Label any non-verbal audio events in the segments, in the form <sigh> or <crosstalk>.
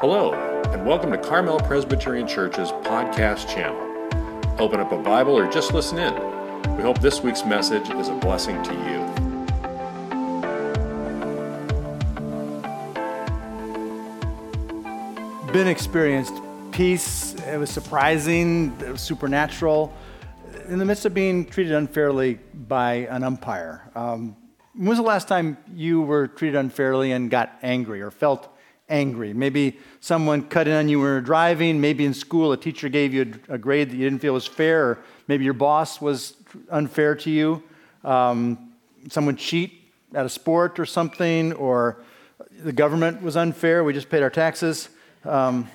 Hello, and welcome to Carmel Presbyterian Church's podcast channel. Open up a Bible or just listen in. We hope this week's message is a blessing to you. Ben experienced peace. It was surprising, it was supernatural, in the midst of being treated unfairly by an umpire. Um, when was the last time you were treated unfairly and got angry or felt angry? Maybe someone cut in on you when you were driving. Maybe in school a teacher gave you a, grade that you didn't feel was fair. Or maybe your boss was unfair to you. Um, someone cheat at a sport or something. Or the government was unfair. We just paid our taxes. Um,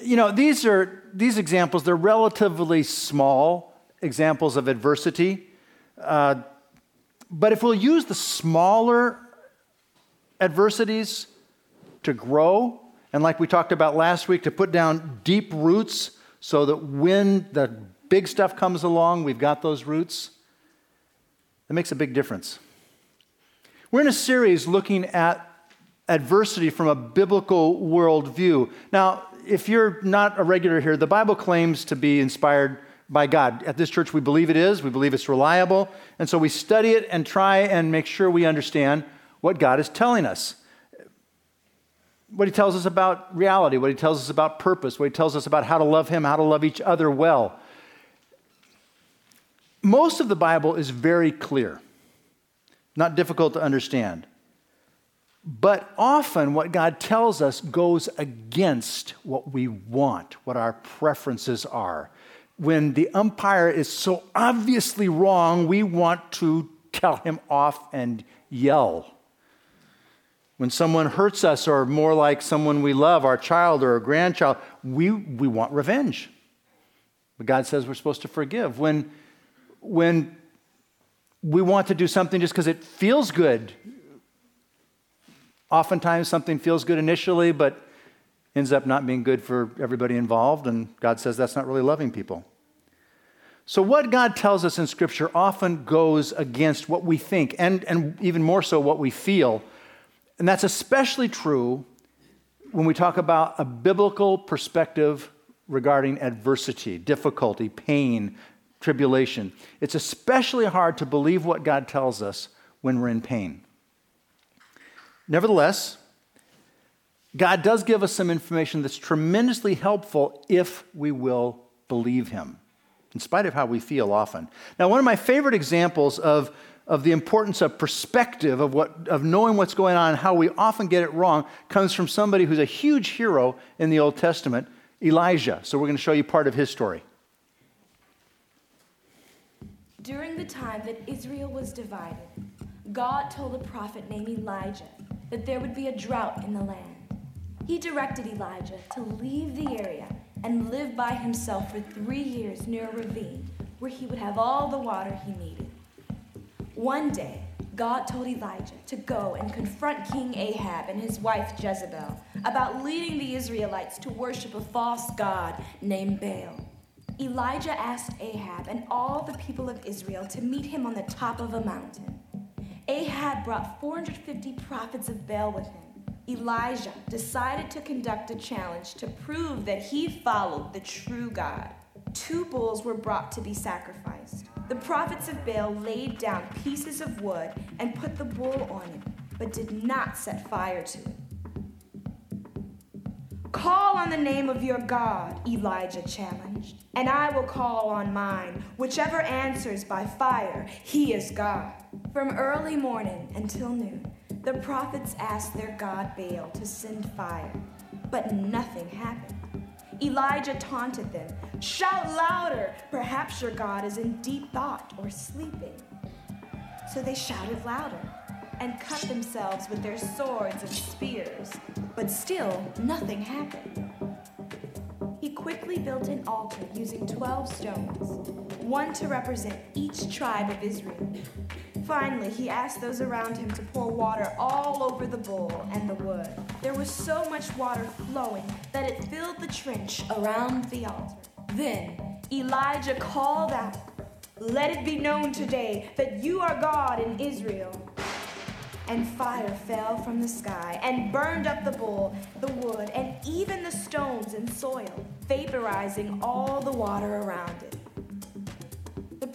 you know, these are these examples. They're relatively small examples of adversity. Uh, but if we'll use the smaller adversities to grow, and like we talked about last week, to put down deep roots so that when the big stuff comes along, we've got those roots, that makes a big difference. We're in a series looking at adversity from a biblical worldview. Now, if you're not a regular here, the Bible claims to be inspired by God. At this church, we believe it is, we believe it's reliable, and so we study it and try and make sure we understand what God is telling us. What He tells us about reality, what He tells us about purpose, what He tells us about how to love Him, how to love each other well. Most of the Bible is very clear, not difficult to understand. But often, what God tells us goes against what we want, what our preferences are when the umpire is so obviously wrong, we want to tell him off and yell. When someone hurts us, or more like someone we love, our child or a grandchild, we, we want revenge. But God says we're supposed to forgive. When, when we want to do something just because it feels good, oftentimes something feels good initially, but ends up not being good for everybody involved, and God says that's not really loving people. So, what God tells us in Scripture often goes against what we think, and, and even more so what we feel. And that's especially true when we talk about a biblical perspective regarding adversity, difficulty, pain, tribulation. It's especially hard to believe what God tells us when we're in pain. Nevertheless, God does give us some information that's tremendously helpful if we will believe Him, in spite of how we feel often. Now, one of my favorite examples of, of the importance of perspective, of, what, of knowing what's going on and how we often get it wrong, comes from somebody who's a huge hero in the Old Testament, Elijah. So, we're going to show you part of his story. During the time that Israel was divided, God told a prophet named Elijah that there would be a drought in the land. He directed Elijah to leave the area and live by himself for three years near a ravine where he would have all the water he needed. One day, God told Elijah to go and confront King Ahab and his wife Jezebel about leading the Israelites to worship a false god named Baal. Elijah asked Ahab and all the people of Israel to meet him on the top of a mountain. Ahab brought 450 prophets of Baal with him. Elijah decided to conduct a challenge to prove that he followed the true God. Two bulls were brought to be sacrificed. The prophets of Baal laid down pieces of wood and put the bull on it, but did not set fire to it. Call on the name of your God, Elijah challenged, and I will call on mine. Whichever answers by fire, he is God. From early morning until noon, the prophets asked their god Baal to send fire, but nothing happened. Elijah taunted them Shout louder! Perhaps your God is in deep thought or sleeping. So they shouted louder and cut themselves with their swords and spears, but still nothing happened. He quickly built an altar using 12 stones, one to represent each tribe of Israel. Finally, he asked those around him to pour water all over the bowl and the wood. There was so much water flowing that it filled the trench around the altar. Then Elijah called out, Let it be known today that you are God in Israel. and fire fell from the sky and burned up the bull, the wood, and even the stones and soil, vaporizing all the water around it.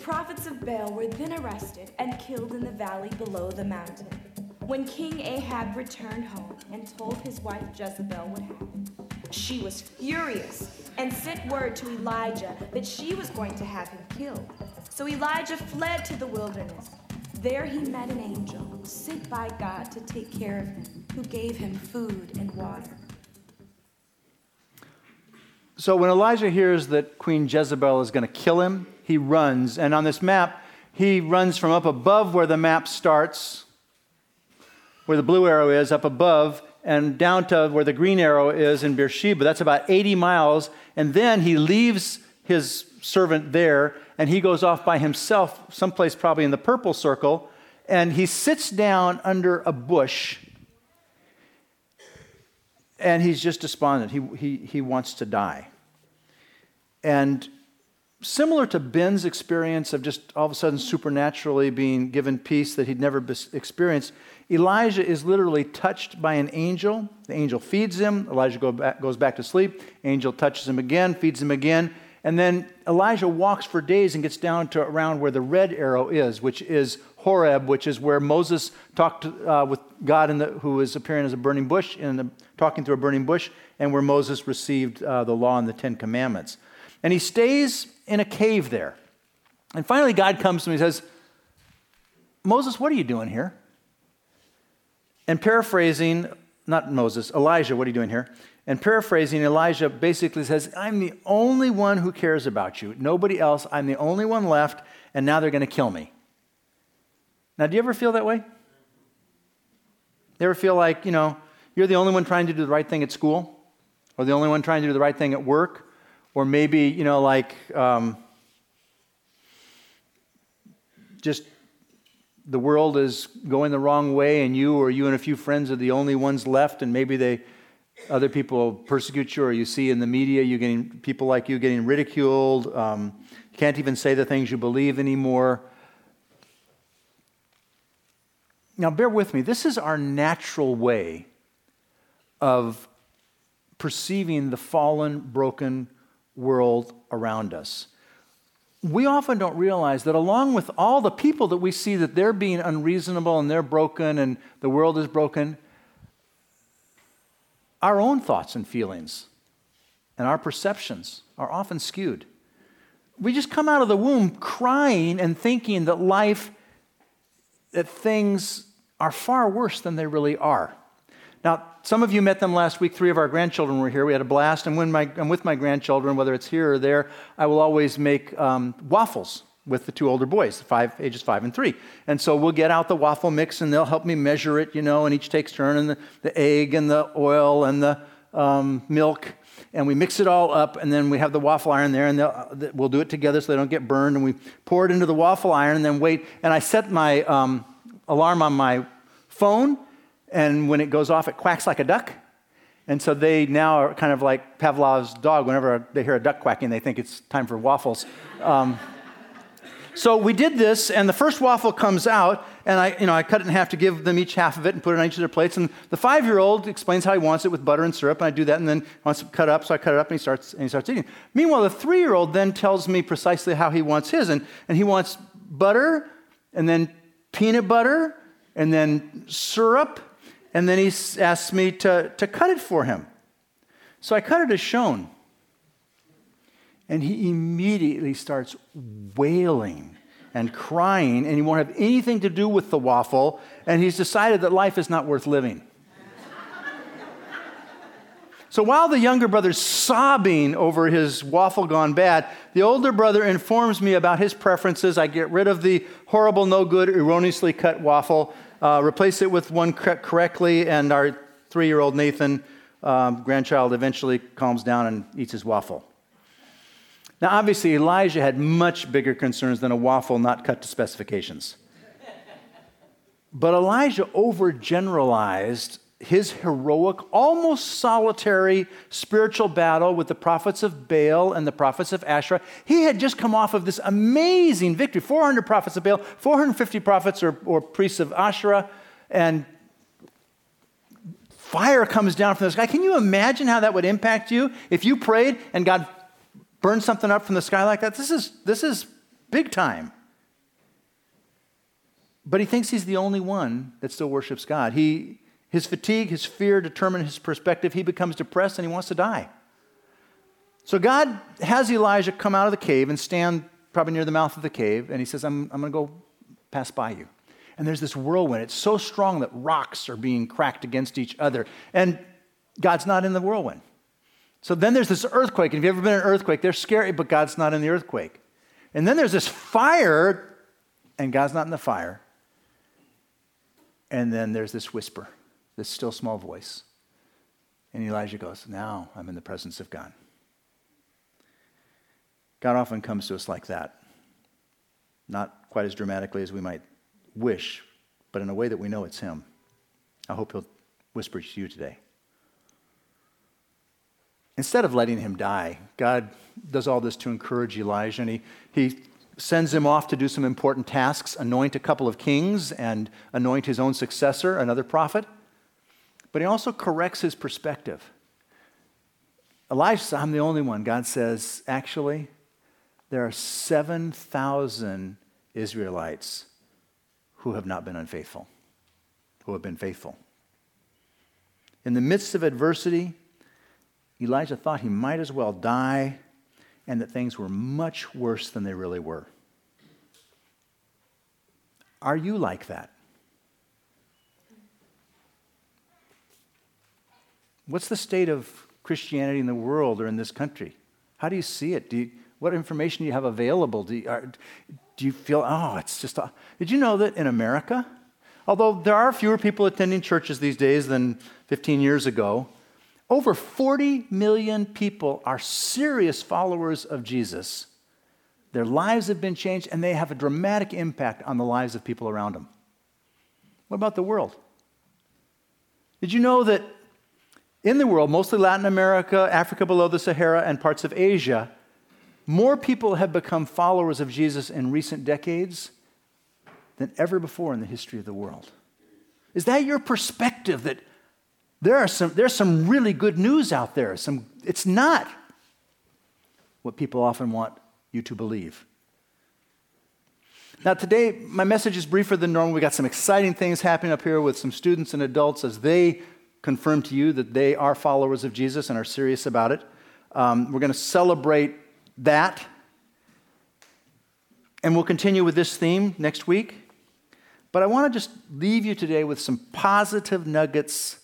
The prophets of Baal were then arrested and killed in the valley below the mountain. When King Ahab returned home and told his wife Jezebel what happened, she was furious and sent word to Elijah that she was going to have him killed. So Elijah fled to the wilderness. There he met an angel sent by God to take care of him, who gave him food and water. So when Elijah hears that Queen Jezebel is going to kill him, he runs. And on this map, he runs from up above where the map starts, where the blue arrow is, up above, and down to where the green arrow is in Beersheba. That's about 80 miles. And then he leaves his servant there and he goes off by himself, someplace probably in the purple circle, and he sits down under a bush and he's just despondent. He, he, he wants to die. And similar to Ben's experience of just all of a sudden supernaturally being given peace that he'd never experienced, Elijah is literally touched by an angel. The angel feeds him. Elijah go back, goes back to sleep. Angel touches him again, feeds him again. And then Elijah walks for days and gets down to around where the red arrow is, which is Horeb, which is where Moses talked uh, with God, the, who is appearing as a burning bush, and talking through a burning bush, and where Moses received uh, the law and the Ten Commandments. And he stays in a cave there. And finally, God comes to him and says, Moses, what are you doing here? And paraphrasing, not Moses, Elijah, what are you doing here? And paraphrasing, Elijah basically says, I'm the only one who cares about you. Nobody else. I'm the only one left, and now they're going to kill me. Now, do you ever feel that way? You ever feel like, you know, you're the only one trying to do the right thing at school? Or the only one trying to do the right thing at work? Or maybe, you know, like um, just the world is going the wrong way, and you or you and a few friends are the only ones left, and maybe they other people persecute you, or you see in the media you getting people like you getting ridiculed. Um, you can't even say the things you believe anymore. Now, bear with me. This is our natural way of perceiving the fallen, broken world around us. We often don't realize that along with all the people that we see that they're being unreasonable and they're broken and the world is broken, our own thoughts and feelings and our perceptions are often skewed. We just come out of the womb crying and thinking that life, that things are far worse than they really are. Now, some of you met them last week. Three of our grandchildren were here. We had a blast. And when my, I'm with my grandchildren, whether it's here or there, I will always make um, waffles with the two older boys, five, ages five and three. And so we'll get out the waffle mix and they'll help me measure it, you know, and each takes turn and the, the egg and the oil and the um, milk. And we mix it all up, and then we have the waffle iron there, and we'll do it together so they don't get burned. And we pour it into the waffle iron, and then wait. And I set my um, alarm on my phone, and when it goes off, it quacks like a duck. And so they now are kind of like Pavlov's dog. Whenever they hear a duck quacking, they think it's time for waffles. Um, so we did this, and the first waffle comes out, and I, you know, I cut it in half to give them each half of it and put it on each of their plates. And the five-year-old explains how he wants it with butter and syrup, and I do that, and then wants it cut up, so I cut it up, and he starts, and he starts eating. Meanwhile, the three-year-old then tells me precisely how he wants his, and, and he wants butter, and then peanut butter, and then syrup, and then he asks me to, to cut it for him. So I cut it as shown. And he immediately starts wailing and crying, and he won't have anything to do with the waffle, and he's decided that life is not worth living. So while the younger brother's sobbing over his waffle gone bad, the older brother informs me about his preferences. I get rid of the horrible, no good, erroneously cut waffle, uh, replace it with one correctly, and our three year old Nathan, um, grandchild, eventually calms down and eats his waffle. Now, obviously, Elijah had much bigger concerns than a waffle not cut to specifications. But Elijah overgeneralized his heroic, almost solitary spiritual battle with the prophets of Baal and the prophets of Asherah. He had just come off of this amazing victory 400 prophets of Baal, 450 prophets or, or priests of Asherah. and fire comes down from the sky. Can you imagine how that would impact you if you prayed and God burned something up from the sky like that? This is, this is big time. But he thinks he's the only one that still worships God. He, his fatigue, his fear determine his perspective. He becomes depressed and he wants to die. So God has Elijah come out of the cave and stand probably near the mouth of the cave, and he says, I'm, I'm going to go pass by you. And there's this whirlwind. It's so strong that rocks are being cracked against each other. And God's not in the whirlwind. So then there's this earthquake. And if you've ever been in an earthquake, they're scary, but God's not in the earthquake. And then there's this fire, and God's not in the fire. And then there's this whisper, this still small voice. And Elijah goes, Now I'm in the presence of God. God often comes to us like that. Not quite as dramatically as we might wish, but in a way that we know it's Him. I hope He'll whisper to you today. Instead of letting him die, God does all this to encourage Elijah, and he, he sends him off to do some important tasks anoint a couple of kings and anoint his own successor, another prophet. But he also corrects his perspective. Elijah I'm the only one. God says, actually, there are 7,000 Israelites who have not been unfaithful, who have been faithful. In the midst of adversity, Elijah thought he might as well die and that things were much worse than they really were. Are you like that? What's the state of Christianity in the world or in this country? How do you see it? Do you, what information do you have available? Do you, are, do you feel, oh, it's just. A... Did you know that in America, although there are fewer people attending churches these days than 15 years ago, over 40 million people are serious followers of Jesus. Their lives have been changed, and they have a dramatic impact on the lives of people around them. What about the world? Did you know that in the world, mostly Latin America, Africa below the Sahara, and parts of Asia, more people have become followers of Jesus in recent decades than ever before in the history of the world. Is that your perspective that there are some, there's some really good news out there? Some, it's not what people often want you to believe. Now, today, my message is briefer than normal. We got some exciting things happening up here with some students and adults as they confirm to you that they are followers of Jesus and are serious about it. Um, we're going to celebrate that. And we'll continue with this theme next week. But I want to just leave you today with some positive nuggets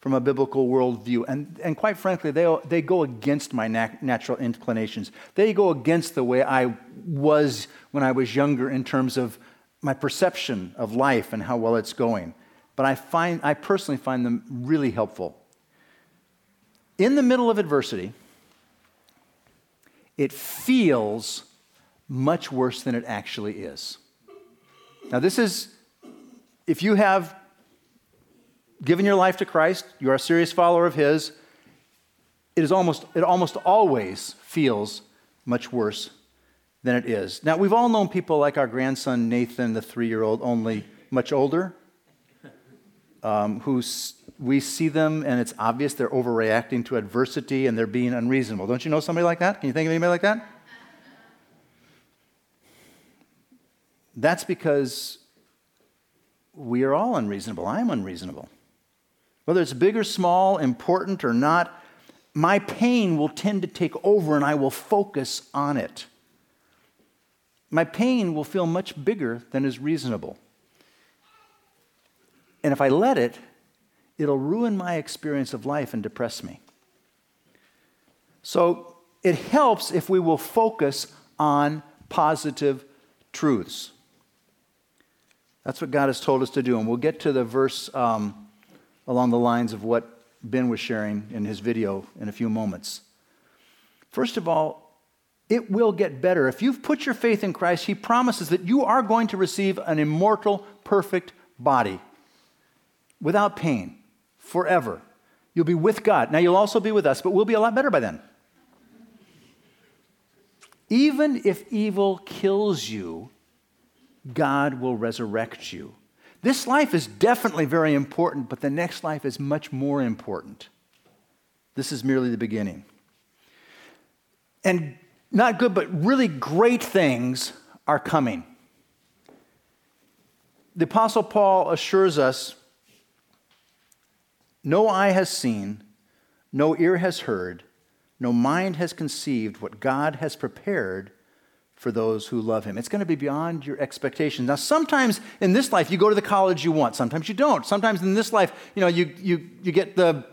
from a biblical worldview. And, and quite frankly, they, they go against my nat- natural inclinations. They go against the way I was when I was younger in terms of my perception of life and how well it's going. But I, find, I personally find them really helpful. In the middle of adversity, it feels much worse than it actually is. Now, this is, if you have given your life to Christ, you are a serious follower of His, it, is almost, it almost always feels much worse than it is. Now, we've all known people like our grandson Nathan, the three year old, only much older, um, who's we see them and it's obvious they're overreacting to adversity and they're being unreasonable. Don't you know somebody like that? Can you think of anybody like that? That's because we are all unreasonable. I am unreasonable. Whether it's big or small, important or not, my pain will tend to take over and I will focus on it. My pain will feel much bigger than is reasonable. And if I let it, it'll ruin my experience of life and depress me. So it helps if we will focus on positive truths. That's what God has told us to do. And we'll get to the verse um, along the lines of what Ben was sharing in his video in a few moments. First of all, it will get better. If you've put your faith in Christ, He promises that you are going to receive an immortal, perfect body without pain forever. You'll be with God. Now, you'll also be with us, but we'll be a lot better by then. Even if evil kills you, God will resurrect you. This life is definitely very important, but the next life is much more important. This is merely the beginning. And not good, but really great things are coming. The Apostle Paul assures us no eye has seen, no ear has heard, no mind has conceived what God has prepared for those who love him. It's going to be beyond your expectations. Now, sometimes in this life, you go to the college you want, sometimes you don't. Sometimes in this life, you know, you, you, you get the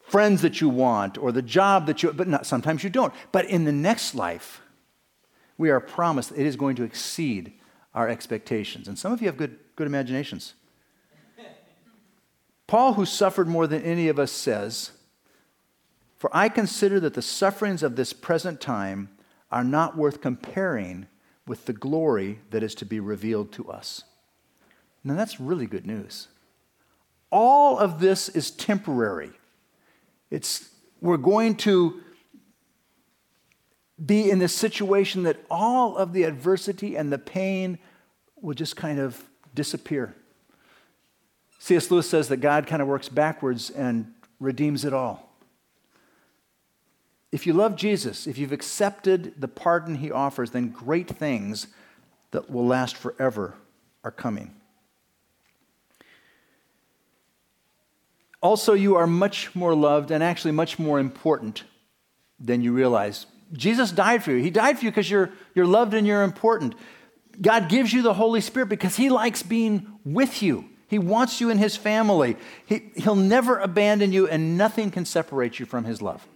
friends that you want or the job that you but not sometimes you don't. But in the next life, we are promised it is going to exceed our expectations. And some of you have good, good imaginations. Paul, who suffered more than any of us, says, For I consider that the sufferings of this present time are not worth comparing with the glory that is to be revealed to us. Now, that's really good news. All of this is temporary. It's, we're going to be in this situation that all of the adversity and the pain will just kind of disappear. C.S. Lewis says that God kind of works backwards and redeems it all. If you love Jesus, if you've accepted the pardon he offers, then great things that will last forever are coming. Also, you are much more loved and actually much more important than you realize. Jesus died for you. He died for you because you're, you're loved and you're important. God gives you the Holy Spirit because He likes being with you. He wants you in his family. He, he'll never abandon you, and nothing can separate you from his love.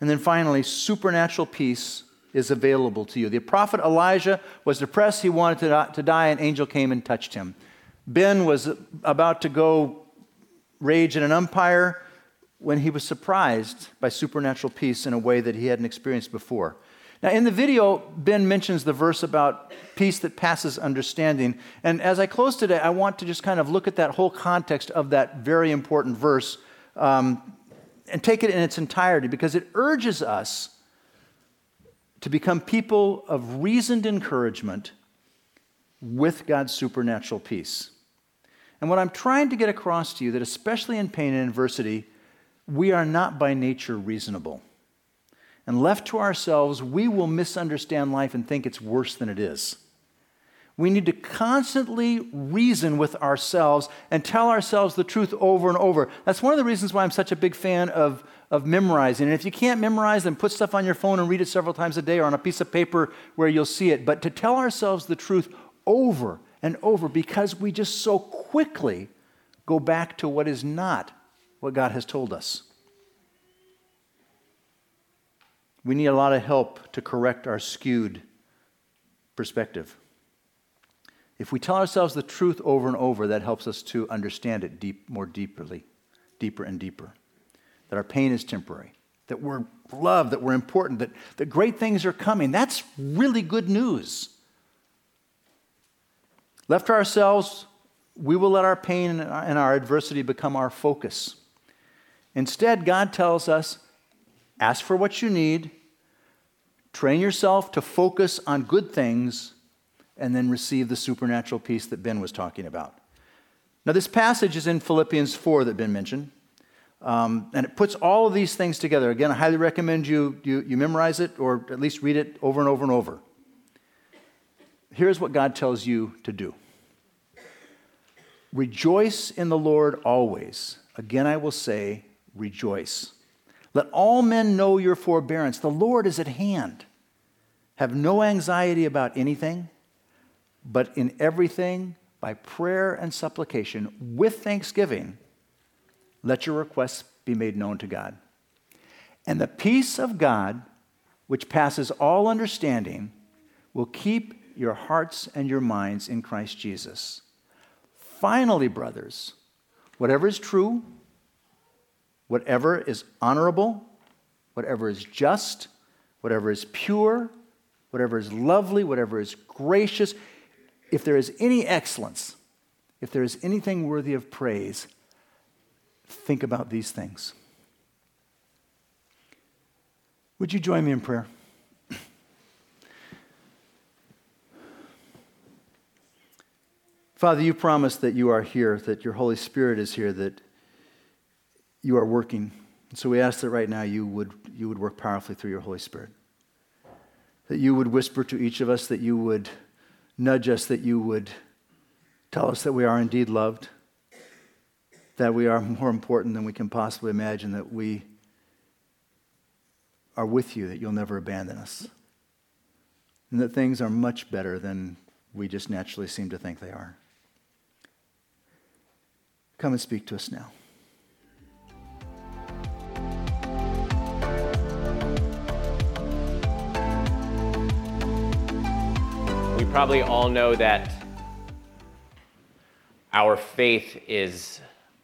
And then finally, supernatural peace is available to you. The prophet Elijah was depressed. He wanted to, to die. An angel came and touched him. Ben was about to go rage at an umpire when he was surprised by supernatural peace in a way that he hadn't experienced before. Now, in the video, Ben mentions the verse about peace that passes understanding. And as I close today, I want to just kind of look at that whole context of that very important verse um, and take it in its entirety because it urges us to become people of reasoned encouragement with God's supernatural peace. And what I'm trying to get across to you that especially in pain and adversity, we are not by nature reasonable. And left to ourselves, we will misunderstand life and think it's worse than it is. We need to constantly reason with ourselves and tell ourselves the truth over and over. That's one of the reasons why I'm such a big fan of, of memorizing. And if you can't memorize, then put stuff on your phone and read it several times a day or on a piece of paper where you'll see it. But to tell ourselves the truth over and over because we just so quickly go back to what is not what God has told us. We need a lot of help to correct our skewed perspective. If we tell ourselves the truth over and over, that helps us to understand it deep, more deeply, deeper and deeper. That our pain is temporary, that we're loved, that we're important, that, that great things are coming. That's really good news. Left to ourselves, we will let our pain and our adversity become our focus. Instead, God tells us Ask for what you need, train yourself to focus on good things, and then receive the supernatural peace that Ben was talking about. Now, this passage is in Philippians 4 that Ben mentioned. Um, and it puts all of these things together. Again, I highly recommend you, you, you memorize it or at least read it over and over and over. Here's what God tells you to do Rejoice in the Lord always. Again, I will say, rejoice. Let all men know your forbearance. The Lord is at hand. Have no anxiety about anything, but in everything, by prayer and supplication, with thanksgiving, let your requests be made known to God. And the peace of God, which passes all understanding, will keep your hearts and your minds in Christ Jesus. Finally, brothers, whatever is true, whatever is honorable, whatever is just, whatever is pure, whatever is lovely, whatever is gracious, if there is any excellence, if there is anything worthy of praise, think about these things. Would you join me in prayer? Father, you promised that you are here, that your Holy Spirit is here, that you are working. And so we ask that right now you would, you would work powerfully through your Holy Spirit. That you would whisper to each of us, that you would nudge us, that you would tell us that we are indeed loved, that we are more important than we can possibly imagine, that we are with you, that you'll never abandon us, and that things are much better than we just naturally seem to think they are. Come and speak to us now. Probably all know that our faith is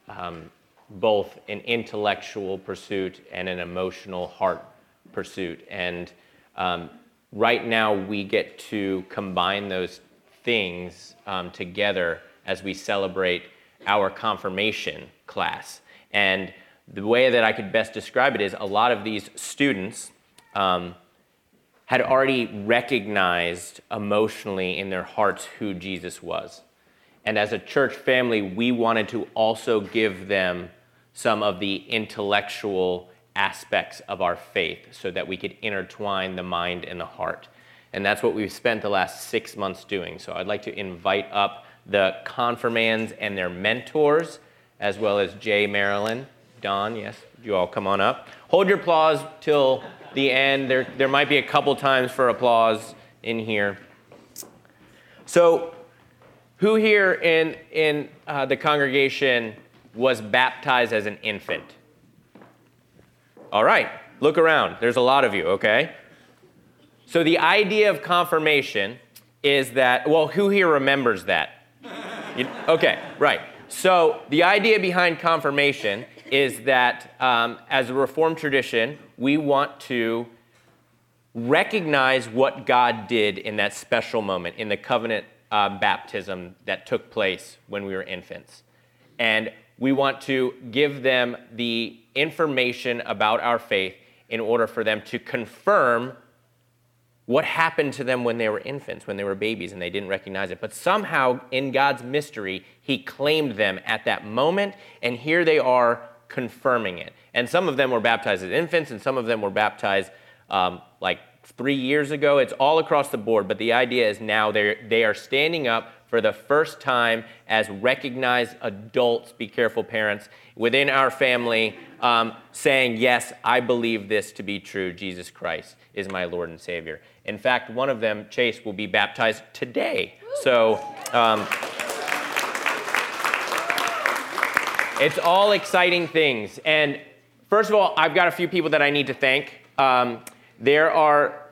um, both an intellectual pursuit and an emotional heart pursuit. And um, right now, we get to combine those things um, together as we celebrate our confirmation class. And the way that I could best describe it is a lot of these students um, had already recognized emotionally in their hearts who Jesus was. And as a church family, we wanted to also give them some of the intellectual aspects of our faith so that we could intertwine the mind and the heart. And that's what we've spent the last six months doing. So I'd like to invite up the confirmands and their mentors, as well as Jay Marilyn. Don, yes, you all come on up. Hold your applause till the end. There, there might be a couple times for applause in here. So, who here in, in uh, the congregation was baptized as an infant? All right, look around. There's a lot of you, okay? So, the idea of confirmation is that, well, who here remembers that? You, okay, right. So the idea behind confirmation is that um, as a Reformed tradition, we want to recognize what God did in that special moment, in the covenant uh, baptism that took place when we were infants. And we want to give them the information about our faith in order for them to confirm what happened to them when they were infants, when they were babies, and they didn't recognize it. But somehow, in God's mystery, He claimed them at that moment, and here they are confirming it. And some of them were baptized as infants, and some of them were baptized um, like three years ago. It's all across the board, but the idea is now they are standing up for the first time as recognized adults, be careful, parents, within our family, um, saying, Yes, I believe this to be true. Jesus Christ is my Lord and Savior. In fact, one of them, Chase, will be baptized today. So um, it's all exciting things. And first of all, I've got a few people that I need to thank. Um, there are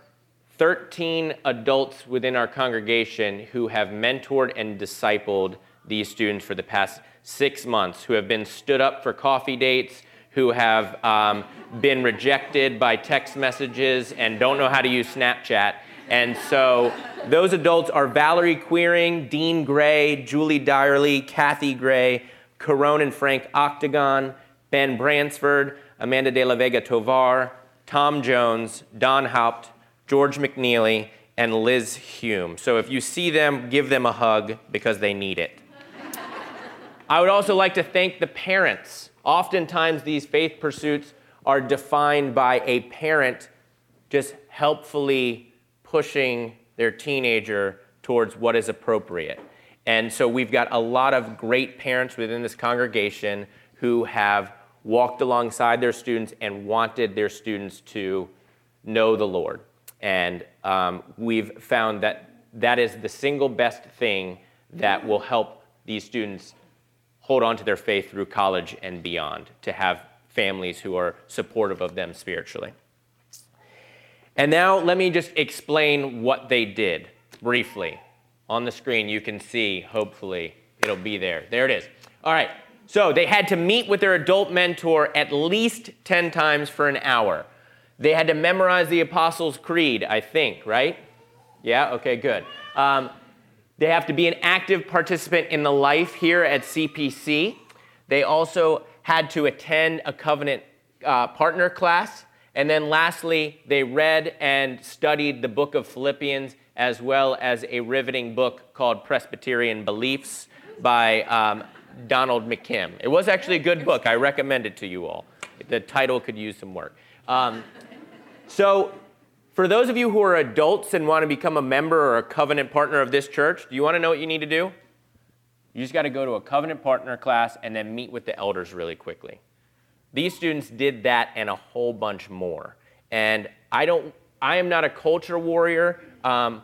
13 adults within our congregation who have mentored and discipled these students for the past six months, who have been stood up for coffee dates, who have um, been rejected by text messages and don't know how to use Snapchat. And so those adults are Valerie Queering, Dean Gray, Julie Dyerly, Kathy Gray, Caron and Frank Octagon, Ben Bransford, Amanda de la Vega Tovar, Tom Jones, Don Haupt, George McNeely, and Liz Hume. So if you see them, give them a hug because they need it. I would also like to thank the parents Oftentimes, these faith pursuits are defined by a parent just helpfully pushing their teenager towards what is appropriate. And so we've got a lot of great parents within this congregation who have walked alongside their students and wanted their students to know the Lord. And um, we've found that that is the single best thing that will help these students hold on to their faith through college and beyond, to have families who are supportive of them spiritually. And now let me just explain what they did briefly. On the screen, you can see, hopefully, it'll be there. There it is. All right. So they had to meet with their adult mentor at least 10 times for an hour. They had to memorize the Apostles' Creed, I think, right? Yeah? Okay, good. Um, they have to be an active participant in the life here at CPC. They also had to attend a covenant uh, partner class. And then lastly, they read and studied the book of Philippians as well as a riveting book called Presbyterian Beliefs by um, Donald McKim. It was actually a good book. I recommend it to you all. The title could use some work. Um, so, for those of you who are adults and want to become a member or a covenant partner of this church, do you want to know what you need to do? You just got to go to a covenant partner class and then meet with the elders really quickly. These students did that and a whole bunch more. And I don't, I am not a culture warrior, um,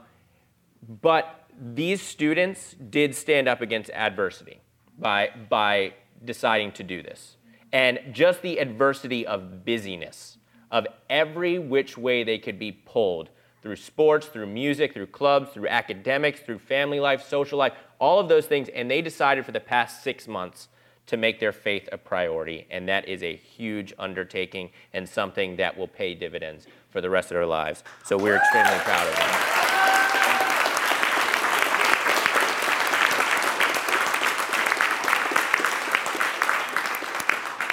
but these students did stand up against adversity by, by deciding to do this. And just the adversity of busyness of every which way they could be pulled through sports, through music, through clubs, through academics, through family life, social life, all of those things. And they decided for the past six months to make their faith a priority. And that is a huge undertaking and something that will pay dividends for the rest of their lives. So we're extremely proud of them.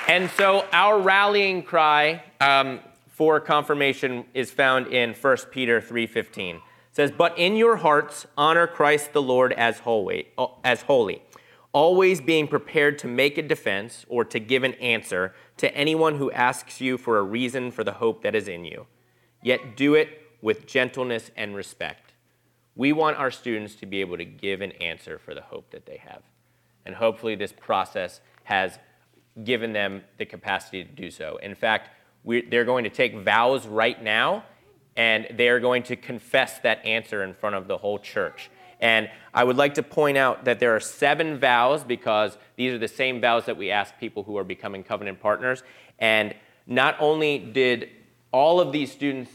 And so our rallying cry um, for confirmation is found in 1 Peter 3:15. It says, "But in your hearts honor Christ the Lord as holy, as holy, always being prepared to make a defense or to give an answer to anyone who asks you for a reason for the hope that is in you. Yet do it with gentleness and respect." We want our students to be able to give an answer for the hope that they have. And hopefully this process has given them the capacity to do so. In fact, they're going to take vows right now, and they're going to confess that answer in front of the whole church. And I would like to point out that there are seven vows because these are the same vows that we ask people who are becoming covenant partners. And not only did all of these students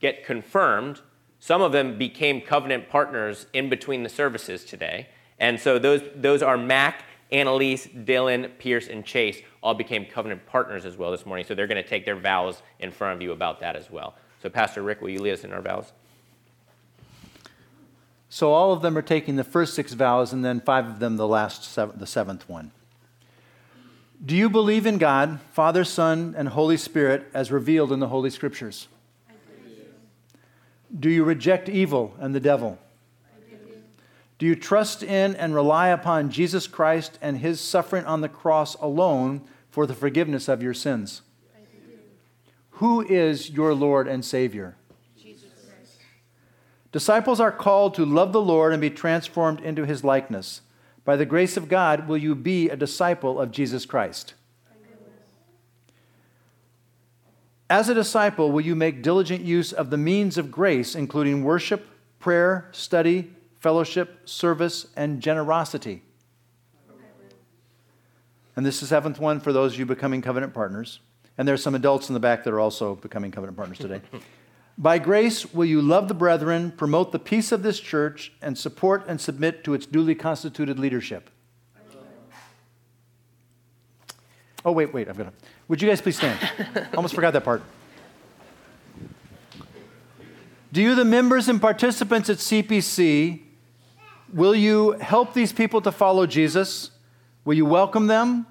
get confirmed, some of them became covenant partners in between the services today. And so those, those are Mac Annalise, Dylan, Pierce, and Chase all became covenant partners as well this morning. So they're going to take their vows in front of you about that as well. So, Pastor Rick, will you lead us in our vows? So all of them are taking the first six vows, and then five of them the last, seven, the seventh one. Do you believe in God, Father, Son, and Holy Spirit as revealed in the Holy Scriptures? Do you reject evil and the devil? Do you trust in and rely upon Jesus Christ and his suffering on the cross alone for the forgiveness of your sins? Who is your Lord and Savior? Jesus Christ. Disciples are called to love the Lord and be transformed into his likeness. By the grace of God, will you be a disciple of Jesus Christ? As a disciple, will you make diligent use of the means of grace, including worship, prayer, study, fellowship, service, and generosity. And this is the seventh one for those of you becoming covenant partners. And there are some adults in the back that are also becoming covenant partners today. <laughs> By grace, will you love the brethren, promote the peace of this church, and support and submit to its duly constituted leadership? Oh, wait, wait, I've got to. Would you guys please stand? <laughs> Almost forgot that part. Do you, the members and participants at CPC, Will you help these people to follow Jesus? Will you welcome them?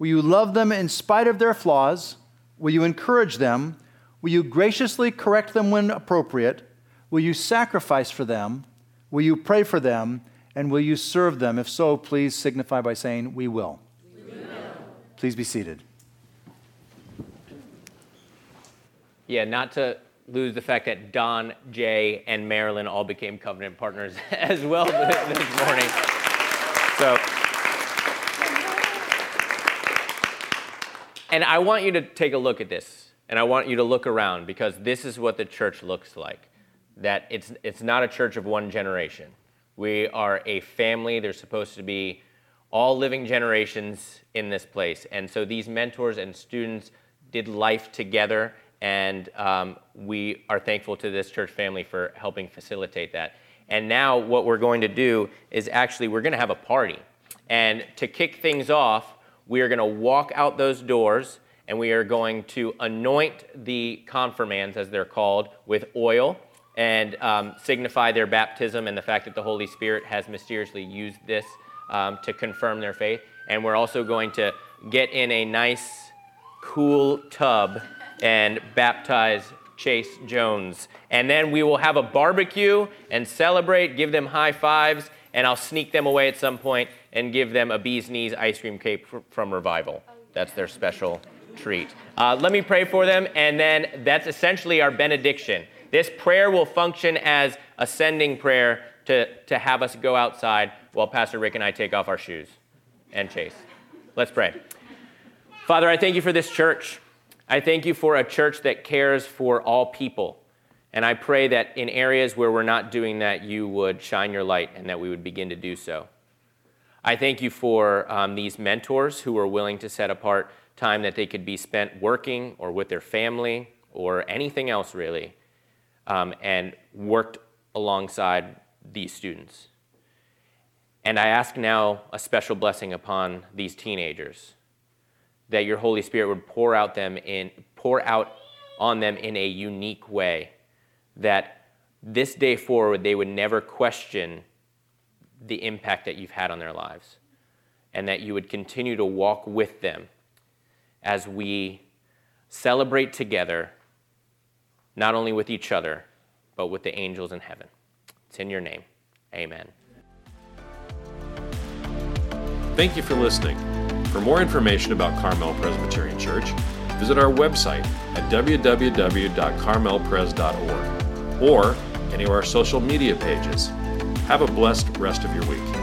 Will you love them in spite of their flaws? Will you encourage them? Will you graciously correct them when appropriate? Will you sacrifice for them? Will you pray for them? And will you serve them? If so, please signify by saying, We will. Please be seated. Yeah, not to lose the fact that Don, Jay, and Marilyn all became covenant partners <laughs> as well <laughs> this morning. So, and I want you to take a look at this, and I want you to look around because this is what the church looks like. That it's it's not a church of one generation. We are a family. There's supposed to be all living generations in this place, and so these mentors and students did life together and um, we are thankful to this church family for helping facilitate that. And now, what we're going to do is actually, we're going to have a party. And to kick things off, we are going to walk out those doors and we are going to anoint the confirmands, as they're called, with oil and um, signify their baptism and the fact that the Holy Spirit has mysteriously used this um, to confirm their faith. And we're also going to get in a nice, cool tub and baptize Chase Jones. And then we will have a barbecue and celebrate, give them high fives, and I'll sneak them away at some point and give them a bee's knees ice cream cake from Revival. That's their special treat. Uh, let me pray for them, and then that's essentially our benediction. This prayer will function as a sending prayer to, to have us go outside while Pastor Rick and I take off our shoes and chase. Let's pray. Father, I thank you for this church. I thank you for a church that cares for all people. And I pray that in areas where we're not doing that, you would shine your light and that we would begin to do so. I thank you for um, these mentors who are willing to set apart time that they could be spent working or with their family or anything else really, um, and worked alongside these students. And I ask now a special blessing upon these teenagers that your Holy Spirit would pour out them in pour out on them in a unique way that this day forward they would never question the impact that you've had on their lives and that you would continue to walk with them as we celebrate together not only with each other but with the angels in heaven it's in your name amen thank you for listening for more information about carmel presbyterian church visit our website at www.carmelpres.org or any of our social media pages. Have a blessed rest of your week.